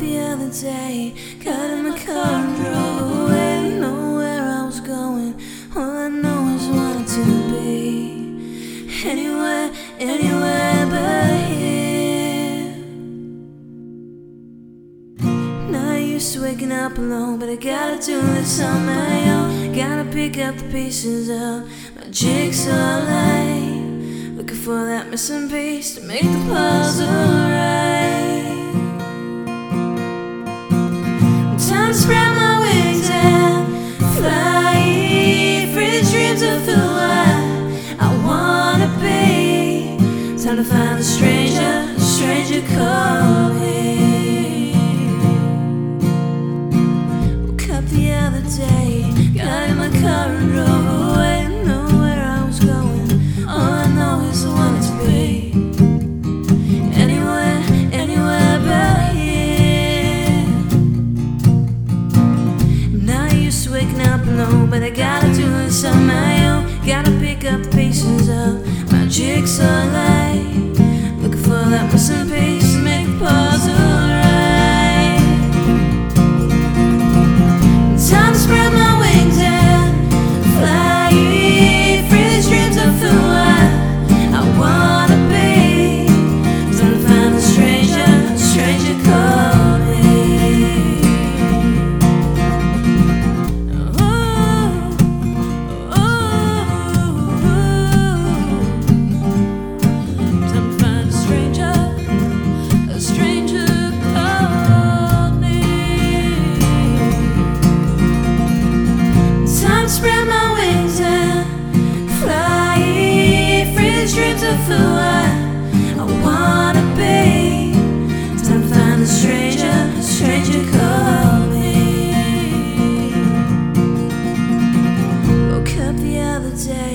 the other day. Got in my car and drove away. Didn't know where I was going. All I know is wanted to be anywhere, anywhere but here. Not used to waking up alone, but I gotta do this on my own. Gotta pick up the pieces of my jigsaw life. Looking for that missing piece to make the puzzle right. To. Free the dreams alone, but I gotta do my own. Gotta pick up the pieces of my jigsaw life. day.